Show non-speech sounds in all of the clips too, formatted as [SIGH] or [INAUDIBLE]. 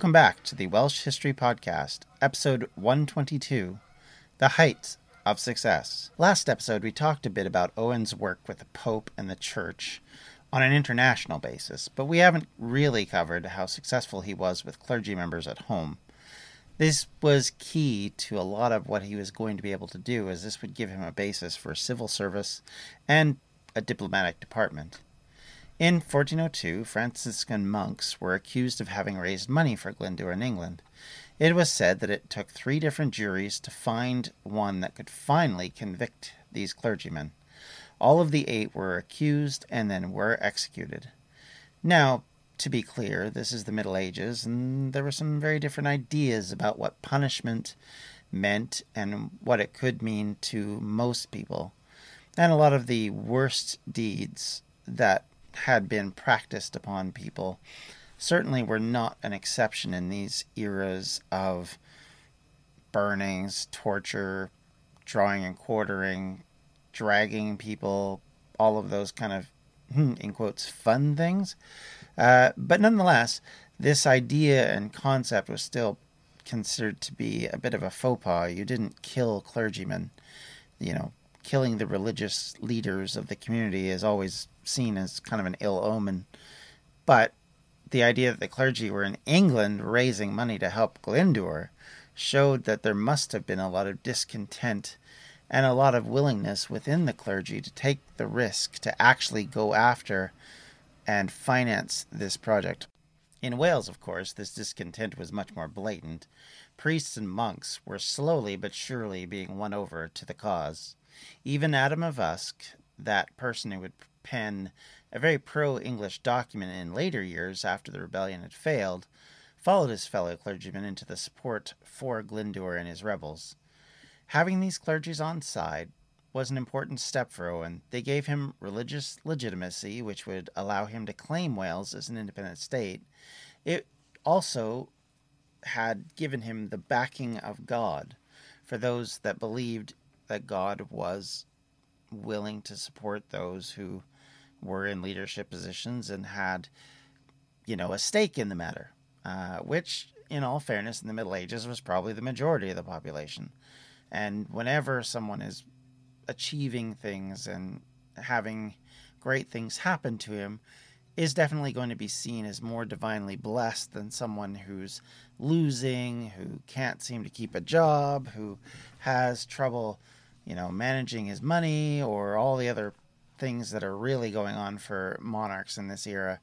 Welcome back to the Welsh History Podcast, episode 122 The Heights of Success. Last episode, we talked a bit about Owen's work with the Pope and the Church on an international basis, but we haven't really covered how successful he was with clergy members at home. This was key to a lot of what he was going to be able to do, as this would give him a basis for civil service and a diplomatic department. In 1402, Franciscan monks were accused of having raised money for Glyndŵr in England. It was said that it took three different juries to find one that could finally convict these clergymen. All of the eight were accused and then were executed. Now, to be clear, this is the Middle Ages, and there were some very different ideas about what punishment meant and what it could mean to most people. And a lot of the worst deeds that had been practiced upon people certainly were not an exception in these eras of burnings, torture, drawing and quartering, dragging people, all of those kind of, hmm, in quotes, fun things. Uh, but nonetheless, this idea and concept was still considered to be a bit of a faux pas. You didn't kill clergymen. You know, killing the religious leaders of the community is always seen as kind of an ill omen. But the idea that the clergy were in England raising money to help Glyndŵr showed that there must have been a lot of discontent and a lot of willingness within the clergy to take the risk to actually go after and finance this project. In Wales, of course, this discontent was much more blatant. Priests and monks were slowly but surely being won over to the cause. Even Adam of Usk, that person who would pen a very pro English document in later years after the rebellion had failed, followed his fellow clergymen into the support for Glyndŵr and his rebels. Having these clergies on side was an important step for Owen. They gave him religious legitimacy, which would allow him to claim Wales as an independent state. It also had given him the backing of God for those that believed that God was willing to support those who were in leadership positions and had, you know, a stake in the matter, uh, which, in all fairness, in the Middle Ages was probably the majority of the population. And whenever someone is achieving things and having great things happen to him, is definitely going to be seen as more divinely blessed than someone who's losing, who can't seem to keep a job, who has trouble, you know, managing his money or all the other things that are really going on for monarchs in this era,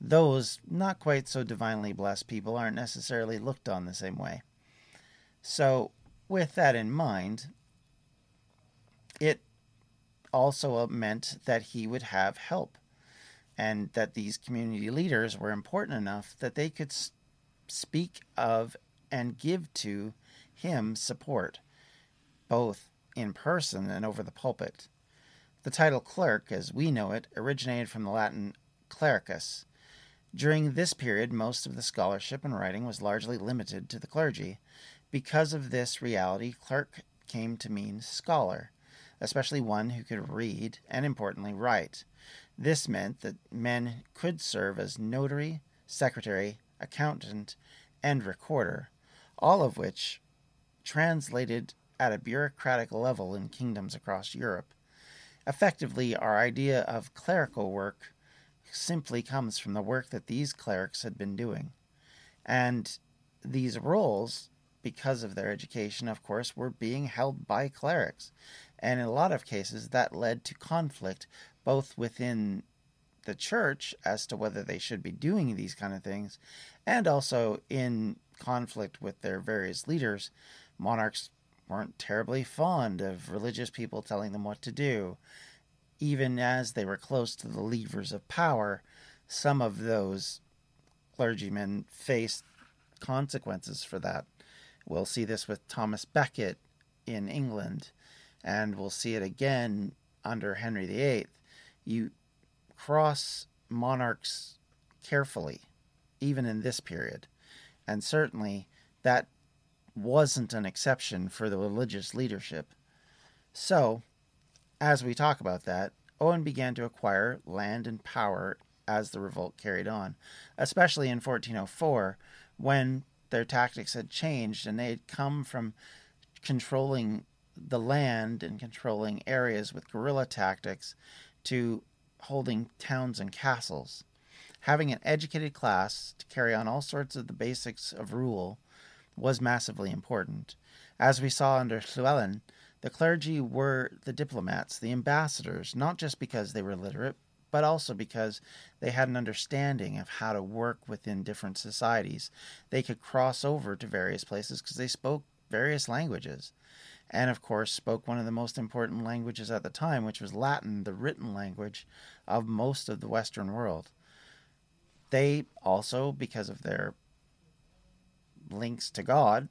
those not quite so divinely blessed people aren't necessarily looked on the same way. So, with that in mind, it also meant that he would have help and that these community leaders were important enough that they could speak of and give to him support, both in person and over the pulpit. The title clerk, as we know it, originated from the Latin clericus. During this period, most of the scholarship and writing was largely limited to the clergy. Because of this reality, clerk came to mean scholar, especially one who could read and, importantly, write. This meant that men could serve as notary, secretary, accountant, and recorder, all of which translated at a bureaucratic level in kingdoms across Europe. Effectively, our idea of clerical work simply comes from the work that these clerics had been doing. And these roles, because of their education, of course, were being held by clerics. And in a lot of cases, that led to conflict both within the church as to whether they should be doing these kind of things, and also in conflict with their various leaders, monarchs weren't terribly fond of religious people telling them what to do. Even as they were close to the levers of power, some of those clergymen faced consequences for that. We'll see this with Thomas Becket in England, and we'll see it again under Henry VIII. You cross monarchs carefully, even in this period. And certainly that wasn't an exception for the religious leadership. So, as we talk about that, Owen began to acquire land and power as the revolt carried on, especially in 1404 when their tactics had changed and they had come from controlling the land and controlling areas with guerrilla tactics to holding towns and castles. Having an educated class to carry on all sorts of the basics of rule was massively important. As we saw under Llywelyn, the clergy were the diplomats, the ambassadors, not just because they were literate, but also because they had an understanding of how to work within different societies. They could cross over to various places because they spoke various languages. And of course, spoke one of the most important languages at the time, which was Latin, the written language of most of the Western world. They also, because of their links to God,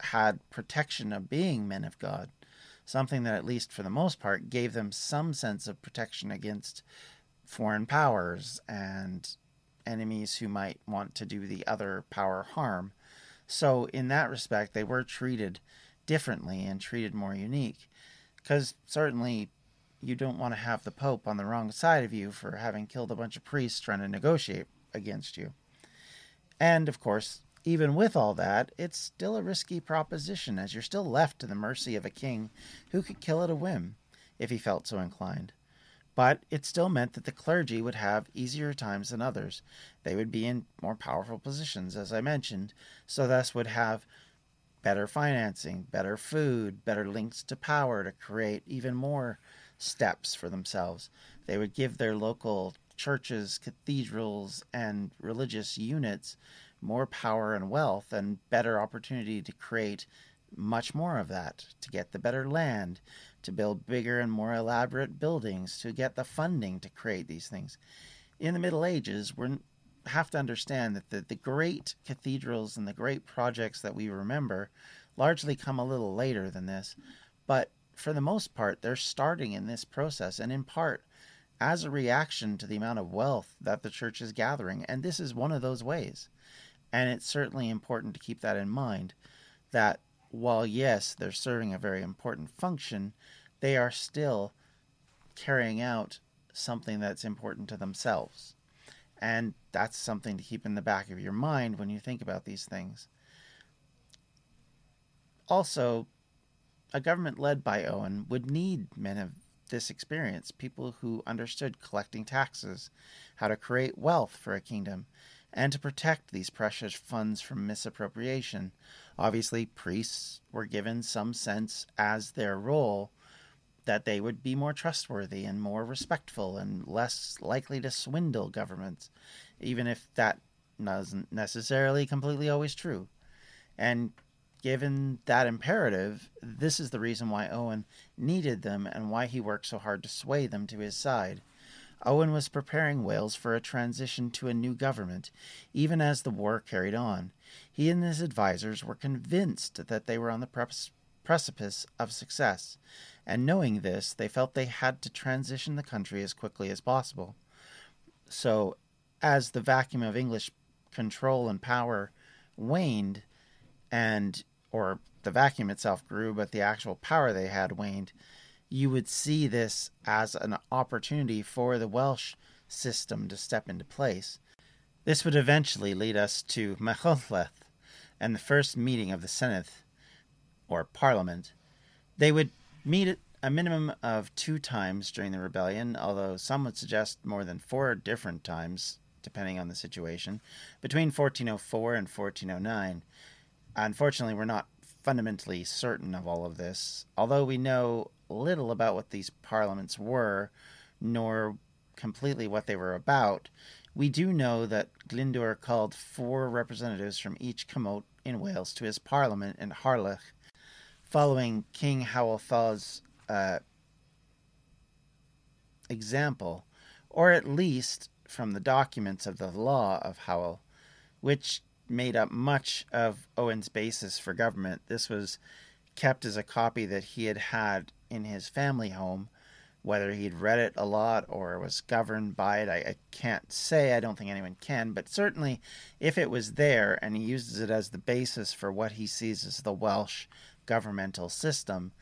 had protection of being men of God, something that, at least for the most part, gave them some sense of protection against foreign powers and enemies who might want to do the other power harm. So, in that respect, they were treated differently and treated more unique. Because certainly you don't want to have the Pope on the wrong side of you for having killed a bunch of priests trying to negotiate against you. And, of course, even with all that, it's still a risky proposition as you're still left to the mercy of a king who could kill at a whim if he felt so inclined. But it still meant that the clergy would have easier times than others. They would be in more powerful positions, as I mentioned, so thus would have better financing, better food, better links to power to create even more steps for themselves. They would give their local churches, cathedrals, and religious units more power and wealth and better opportunity to create much more of that, to get the better land, to build bigger and more elaborate buildings, to get the funding to create these things. In the Middle Ages, we have to understand that the, the great cathedrals and the great projects that we remember largely come a little later than this, but for the most part, they're starting in this process, and in part as a reaction to the amount of wealth that the church is gathering. And this is one of those ways. And it's certainly important to keep that in mind that while, yes, they're serving a very important function, they are still carrying out something that's important to themselves. And that's something to keep in the back of your mind when you think about these things. Also, a government led by Owen would need men of this experience, people who understood collecting taxes, how to create wealth for a kingdom, and to protect these precious funds from misappropriation. Obviously, priests were given some sense as their role that they would be more trustworthy and more respectful and less likely to swindle governments, even if that wasn't necessarily completely always true. And given that imperative, this is the reason why Owen needed them and why he worked so hard to sway them to his side. Owen was preparing Wales for a transition to a new government, even as the war carried on. He and his advisers were convinced that they were on the precipice of success, and knowing this, they felt they had to transition the country as quickly as possible. So, as the vacuum of English control and power waned, and or the vacuum itself grew, but the actual power they had waned, you would see this as an opportunity for the Welsh system to step into place. This would eventually lead us to Machynlleth and the first meeting of the Senedd, or Parliament. They would meet a minimum of two times during the rebellion, although some would suggest more than four different times, depending on the situation, between 1404 and 1409. Unfortunately, we're not fundamentally certain of all of this, although we know little about what these parliaments were, nor completely what they were about, we do know that Glyndwr called four representatives from each commote in Wales to his parliament in Harlech, following King Howel Dda's uh, example, or at least from the documents of the law of Howell, which made up much of Owen's basis for government. This was kept as a copy that he had had in his family home. Whether he'd read it a lot or was governed by it, I, I, can't say. I don't think anyone can. But certainly, if it was there and he uses it as the basis for what he sees as the Welsh governmental system,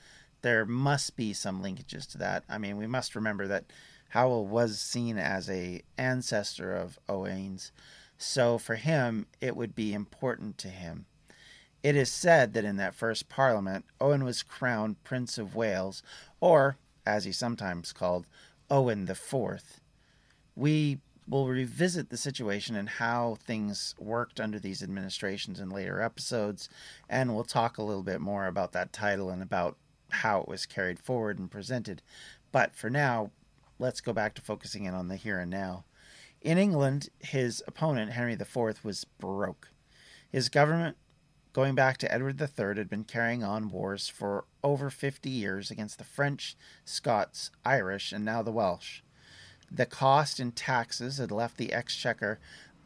there must be some linkages to that. I mean, we must remember that Howell was seen as a ancestor of Owain's, so for him it would be important to him. It is said that in that first parliament, Owen was crowned Prince of Wales, or, as he's sometimes called, Owen the Fourth. We will revisit the situation and how things worked under these administrations in later episodes, and we'll talk a little bit more about that title and about how it was carried forward and presented. But for now, let's go back to focusing in on the here and now. In England, his opponent, Henry IV, was broke. His government going back to Edward III, had been carrying on wars for over 50 years against the French, Scots, Irish, and now the Welsh. The cost in taxes had left the exchequer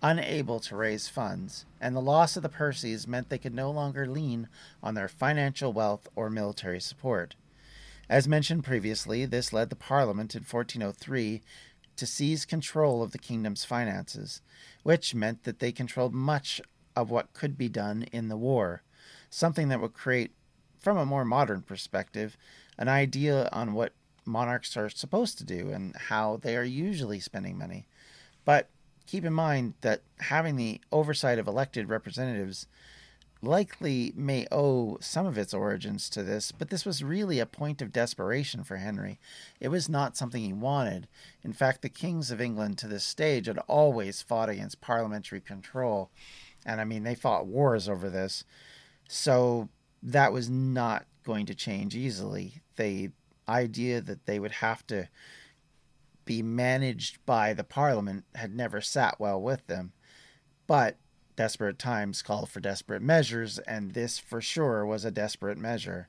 unable to raise funds, and the loss of the Percys meant they could no longer lean on their financial wealth or military support. As mentioned previously, this led the Parliament in 1403 to seize control of the kingdom's finances, which meant that they controlled much of what could be done in the war, something that would create, from a more modern perspective, an idea on what monarchs are supposed to do and how they are usually spending money. But keep in mind that having the oversight of elected representatives likely may owe some of its origins to this, but this was really a point of desperation for Henry. It was not something he wanted. In fact, the kings of England to this stage had always fought against parliamentary control and I mean, they fought wars over this. So that was not going to change easily. The idea that they would have to be managed by the parliament had never sat well with them. But desperate times call for desperate measures, and this for sure was a desperate measure.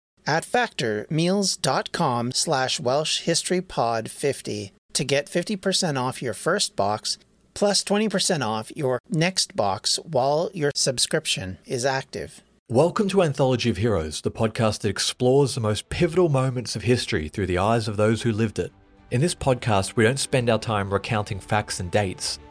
at factormeals.com slash welshhistorypod50 to get 50% off your first box plus 20% off your next box while your subscription is active. Welcome to Anthology of Heroes, the podcast that explores the most pivotal moments of history through the eyes of those who lived it. In this podcast, we don't spend our time recounting facts and dates.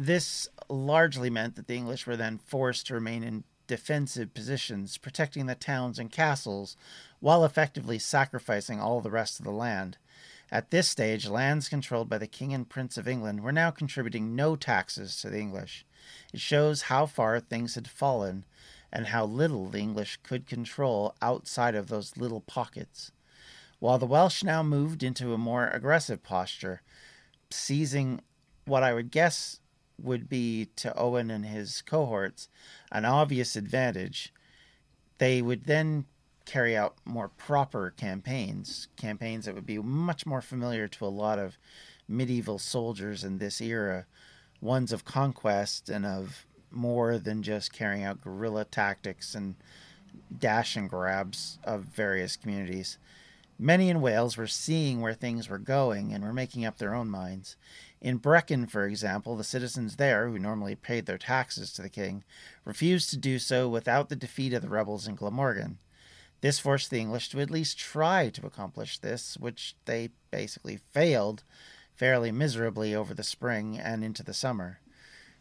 This largely meant that the English were then forced to remain in defensive positions, protecting the towns and castles, while effectively sacrificing all the rest of the land. At this stage, lands controlled by the King and Prince of England were now contributing no taxes to the English. It shows how far things had fallen and how little the English could control outside of those little pockets. While the Welsh now moved into a more aggressive posture, seizing what I would guess would be to Owen and his cohorts an obvious advantage. They would then carry out more proper campaigns, campaigns that would be much more familiar to a lot of medieval soldiers in this era, ones of conquest and of more than just carrying out guerrilla tactics and dash and grabs of various communities. Many in Wales were seeing where things were going and were making up their own minds. In Brecon, for example, the citizens there, who normally paid their taxes to the king, refused to do so without the defeat of the rebels in Glamorgan. This forced the English to at least try to accomplish this, which they basically failed fairly miserably over the spring and into the summer.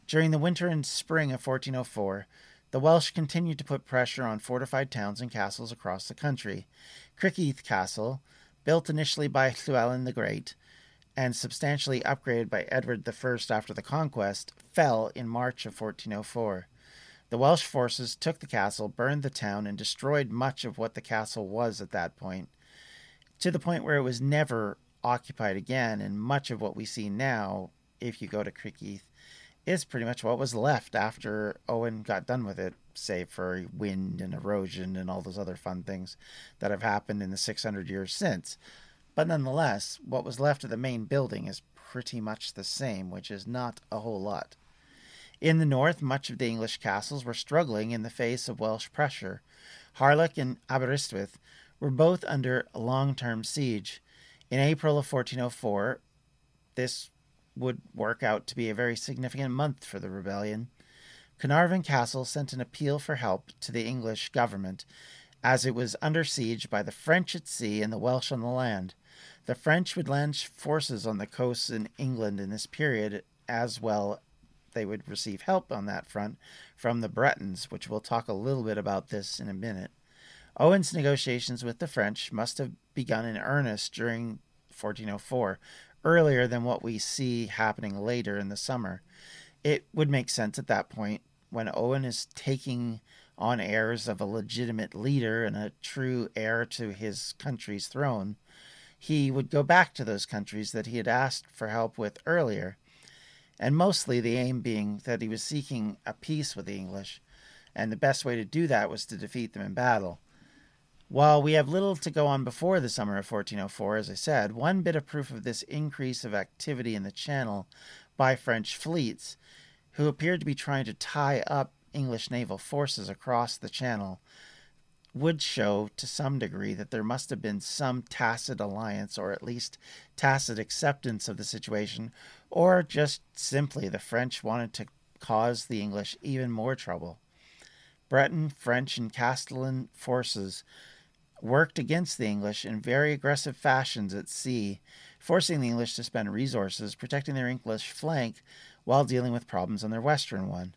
During the winter and spring of 1404, the Welsh continued to put pressure on fortified towns and castles across the country. Criccieth Castle, built initially by [LAUGHS] Llywelyn the Great, and substantially upgraded by Edward I after the conquest, fell in March of 1404. The Welsh forces took the castle, burned the town, and destroyed much of what the castle was at that point, to the point where it was never occupied again, and much of what we see now, if you go to Criccieth, is pretty much what was left after Owen got done with it, save for wind and erosion and all those other fun things that have happened in the 600 years since. But nonetheless, what was left of the main building is pretty much the same, which is not a whole lot. In the north, much of the English castles were struggling in the face of Welsh pressure. Harlech and Aberystwyth were both under a long term siege. In April of 1404, this would work out to be a very significant month for the rebellion. Carnarvon Castle sent an appeal for help to the English government, as it was under siege by the French at sea and the Welsh on the land. The French would launch forces on the coasts in England in this period, as well they would receive help on that front from the Bretons, which we'll talk a little bit about this in a minute. Owen's negotiations with the French must have begun in earnest during 1404, earlier than what we see happening later in the summer. It would make sense at that point when Owen is taking on airs of a legitimate leader and a true heir to his country's throne he would go back to those countries that he had asked for help with earlier, and mostly the aim being that he was seeking a peace with the English, and the best way to do that was to defeat them in battle. While we have little to go on before the summer of 1404, as I said, one bit of proof of this increase of activity in the Channel by French fleets, who appeared to be trying to tie up English naval forces across the Channel, would show to some degree that there must have been some tacit alliance or at least tacit acceptance of the situation, or just simply the French wanted to cause the English even more trouble. Breton, French, and Castilian forces worked against the English in very aggressive fashions at sea, forcing the English to spend resources protecting their English flank while dealing with problems on their western one.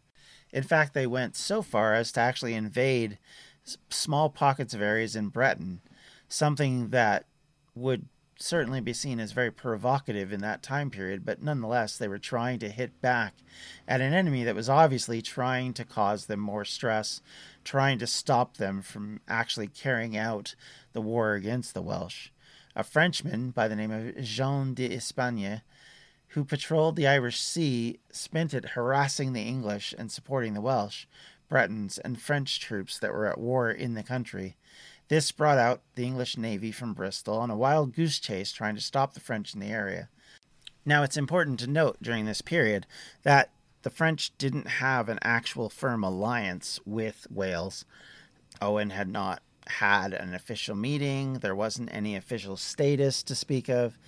In fact, they went so far as to actually invade small pockets of areas in Breton, something that would certainly be seen as very provocative in that time period, but nonetheless, they were trying to hit back at an enemy that was obviously trying to cause them more stress, trying to stop them from actually carrying out the war against the Welsh. A Frenchman by the name of Jean d'Espagne, who patrolled the Irish Sea, spent it harassing the English and supporting the Welsh, Bretons, and French troops that were at war in the country. This brought out the English navy from Bristol on a wild goose chase trying to stop the French in the area. Now, it's important to note during this period that the French didn't have an actual firm alliance with Wales. Owen had not had an official meeting, there wasn't any official status to speak of,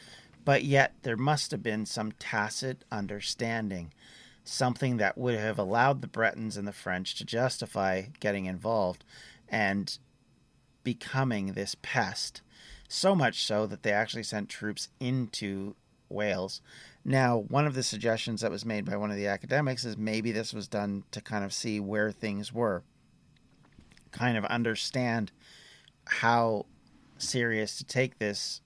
but yet there must have been some tacit understanding, something that would have allowed the Bretons and the French to justify getting involved and becoming this pest. So much so that they actually sent troops into Wales. Now, one of the suggestions that was made by one of the academics is maybe this was done to kind of see where things were, kind of understand how serious to take this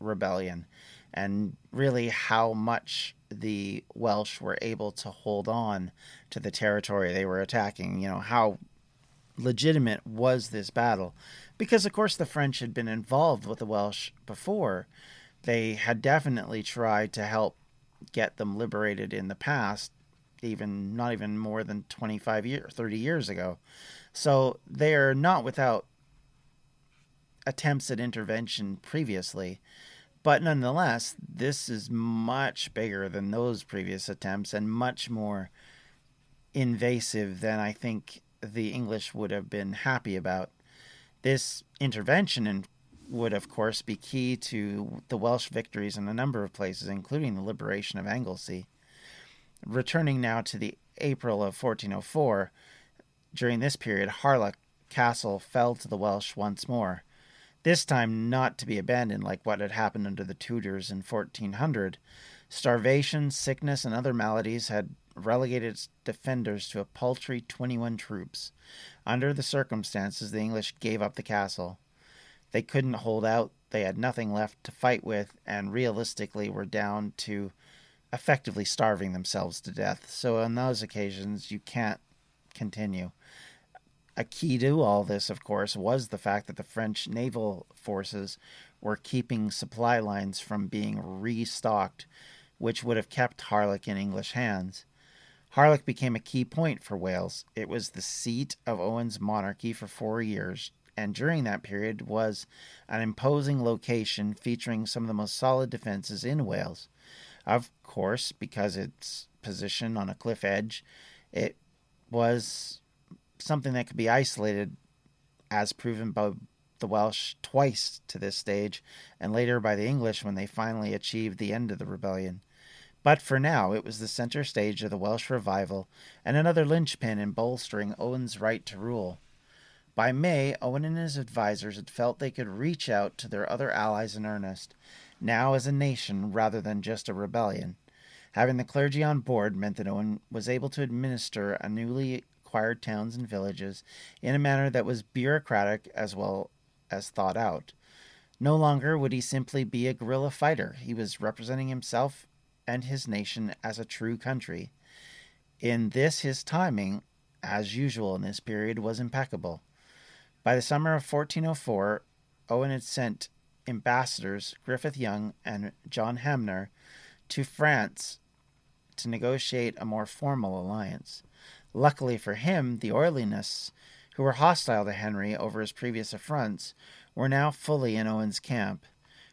rebellion and really how much the Welsh were able to hold on to the territory they were attacking. You know, how legitimate was this battle? Because, of course, the French had been involved with the Welsh before. They had definitely tried to help get them liberated in the past, even not even more than 25 years, 30 years ago. So they are not without attempts at intervention previously. But nonetheless, this is much bigger than those previous attempts and much more invasive than I think the English would have been happy about. This intervention would, of course, be key to the Welsh victories in a number of places, including the liberation of Anglesey. Returning now to the April of 1404, during this period, Harlech Castle fell to the Welsh once more this time not to be abandoned like what had happened under the Tudors in 1400. Starvation, sickness, and other maladies had relegated its defenders to a paltry 21 troops. Under the circumstances, the English gave up the castle. They couldn't hold out, they had nothing left to fight with, and realistically were down to effectively starving themselves to death. So, on those occasions, you can't continue. A key to all this, of course, was the fact that the French naval forces were keeping supply lines from being restocked, which would have kept Harlech in English hands. Harlech became a key point for Wales. It was the seat of Owen's monarchy for four years, and during that period was an imposing location featuring some of the most solid defenses in Wales. Of course, because its position on a cliff edge, it was something that could be isolated, as proven by the Welsh twice to this stage, and later by the English when they finally achieved the end of the rebellion. But for now, it was the center stage of the Welsh revival and another linchpin in bolstering Owen's right to rule. By May, Owen and his advisers had felt they could reach out to their other allies in earnest, now as a nation rather than just a rebellion. Having the clergy on board meant that Owen was able to administer a newly acquired towns and villages in a manner that was bureaucratic as well as thought out. No longer would he simply be a guerrilla fighter, he was representing himself and his nation as a true country. In this, his timing, as usual in this period, was impeccable. By the summer of 1404, Owen had sent ambassadors Griffith Young and John Hanmer to France to negotiate a more formal alliance. Luckily for him, the Orleanists, who were hostile to Henry over his previous affronts, were now fully in Owen's camp.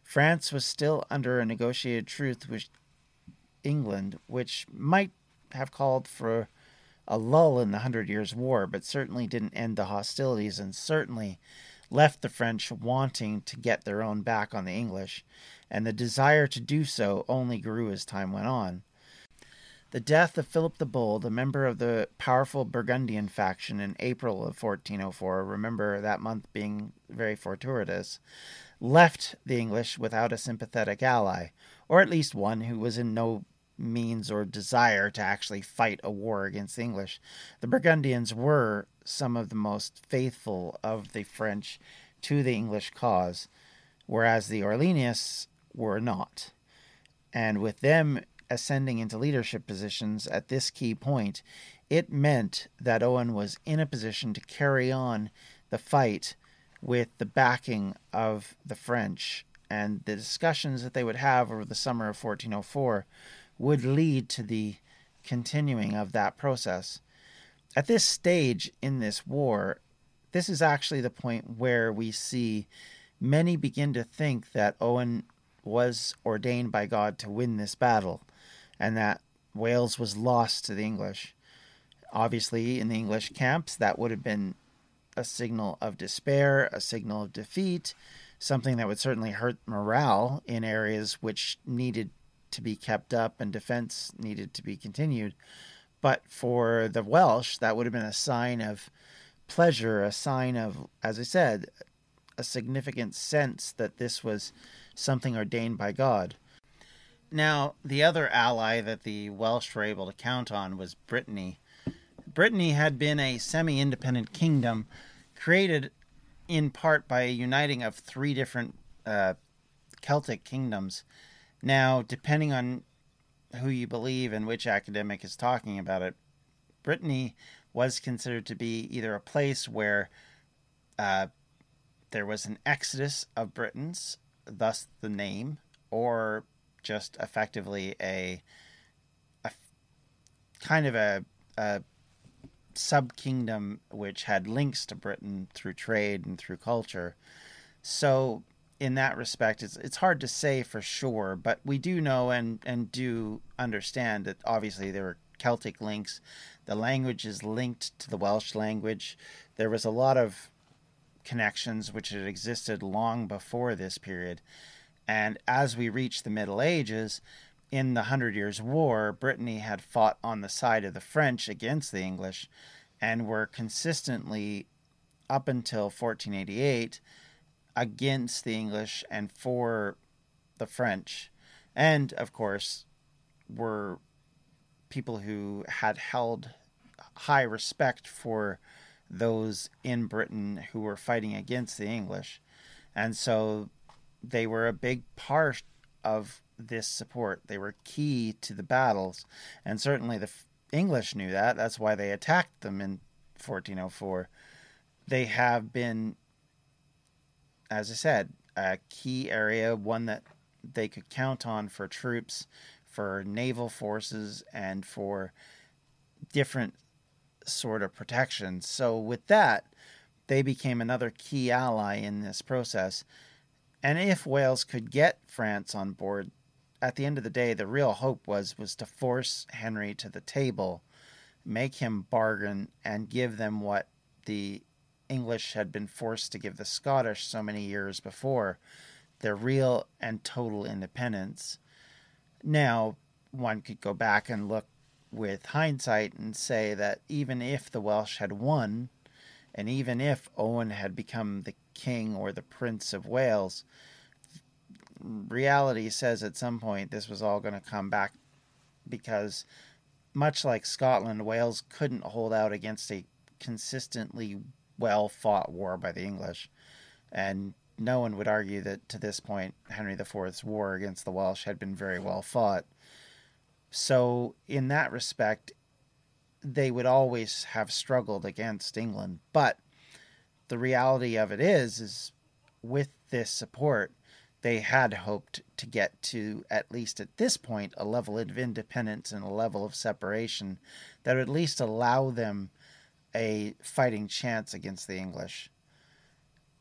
France was still under a negotiated truce with England, which might have called for a lull in the Hundred Years' War, but certainly didn't end the hostilities and certainly left the French wanting to get their own back on the English, and the desire to do so only grew as time went on. The death of Philip the Bold, a member of the powerful Burgundian faction in April of 1404, remember that month being very fortuitous, left the English without a sympathetic ally, or at least one who was in no means or desire to actually fight a war against the English. The Burgundians were some of the most faithful of the French to the English cause, whereas the Orleanists were not. And with them ascending into leadership positions at this key point, it meant that Owen was in a position to carry on the fight with the backing of the French. And the discussions that they would have over the summer of 1404 would lead to the continuing of that process. At this stage in this war, this is actually the point where we see many begin to think that Owen was ordained by God to win this battle, and that Wales was lost to the English. Obviously, in the English camps, that would have been a signal of despair, a signal of defeat, something that would certainly hurt morale in areas which needed to be kept up and defense needed to be continued. But for the Welsh, that would have been a sign of pleasure, a sign of, as I said, a significant sense that this was something ordained by God. Now, the other ally that the Welsh were able to count on was Brittany. Brittany had been a semi independent kingdom created in part by a uniting of three different uh, Celtic kingdoms. Now, depending on who you believe and which academic is talking about it, Brittany was considered to be either a place where uh, there was an exodus of Britons, thus the name, or just effectively a, a kind of a, a sub kingdom which had links to Britain through trade and through culture. So, in that respect, it's it's hard to say for sure, but we do know and and do understand that obviously there were Celtic links. The language is linked to the Welsh language. There was a lot of connections which had existed long before this period. And as we reach the Middle Ages, in the Hundred Years' War, Brittany had fought on the side of the French against the English and were consistently, up until 1488, against the English and for the French. And, of course, were people who had held high respect for those in Britain who were fighting against the English. And so they were a big part of this support. They were key to the battles, and certainly the English knew that. That's why they attacked them in 1404. They have been, as I said, a key area, one that they could count on for troops, for naval forces, and for different sort of protection. So, with that, they became another key ally in this process. And if Wales could get France on board, at the end of the day, the real hope was was to force Henry to the table, make him bargain, and give them what the English had been forced to give the Scottish so many years before their real and total independence. Now, one could go back and look with hindsight and say that even if the Welsh had won, and even if Owen had become the king or the prince of Wales, reality says at some point this was all going to come back because much like Scotland, Wales couldn't hold out against a consistently well fought war by the English. And no one would argue that to this point, Henry IV's war against the Welsh had been very well fought. So, in that respect, they would always have struggled against England. But the reality of it is, is with this support, they had hoped to get to, at least at this point, a level of independence and a level of separation that would at least allow them a fighting chance against the English.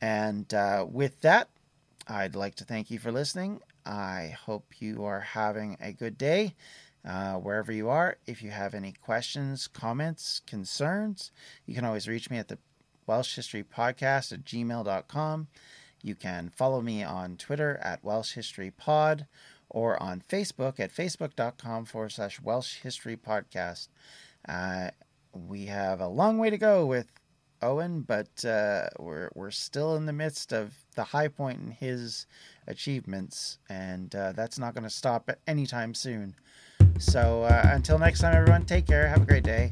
And uh, with that, I'd like to thank you for listening. I hope you are having a good day uh, wherever you are. If you have any questions, comments, concerns, you can always reach me at the Welsh History Podcast at gmail.com. You can follow me on Twitter at Welsh History Pod or on Facebook at facebook.com forward slash Welsh History Podcast. Uh, we have a long way to go with Owen, but uh, we're, we're still in the midst of the high point in his achievements, and uh, that's not going to stop anytime soon. So uh, until next time, everyone, take care. Have a great day.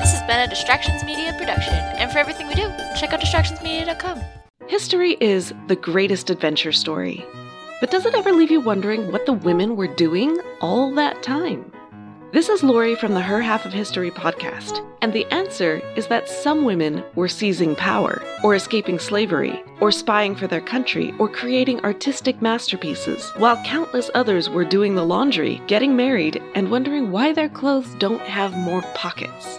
This has been a Distractions Media production, and for everything we do, check out distractionsmedia.com. History is the greatest adventure story. But does it ever leave you wondering what the women were doing all that time? This is Lori from the Her Half of History podcast, and the answer is that some women were seizing power, or escaping slavery, or spying for their country, or creating artistic masterpieces, while countless others were doing the laundry, getting married, and wondering why their clothes don't have more pockets.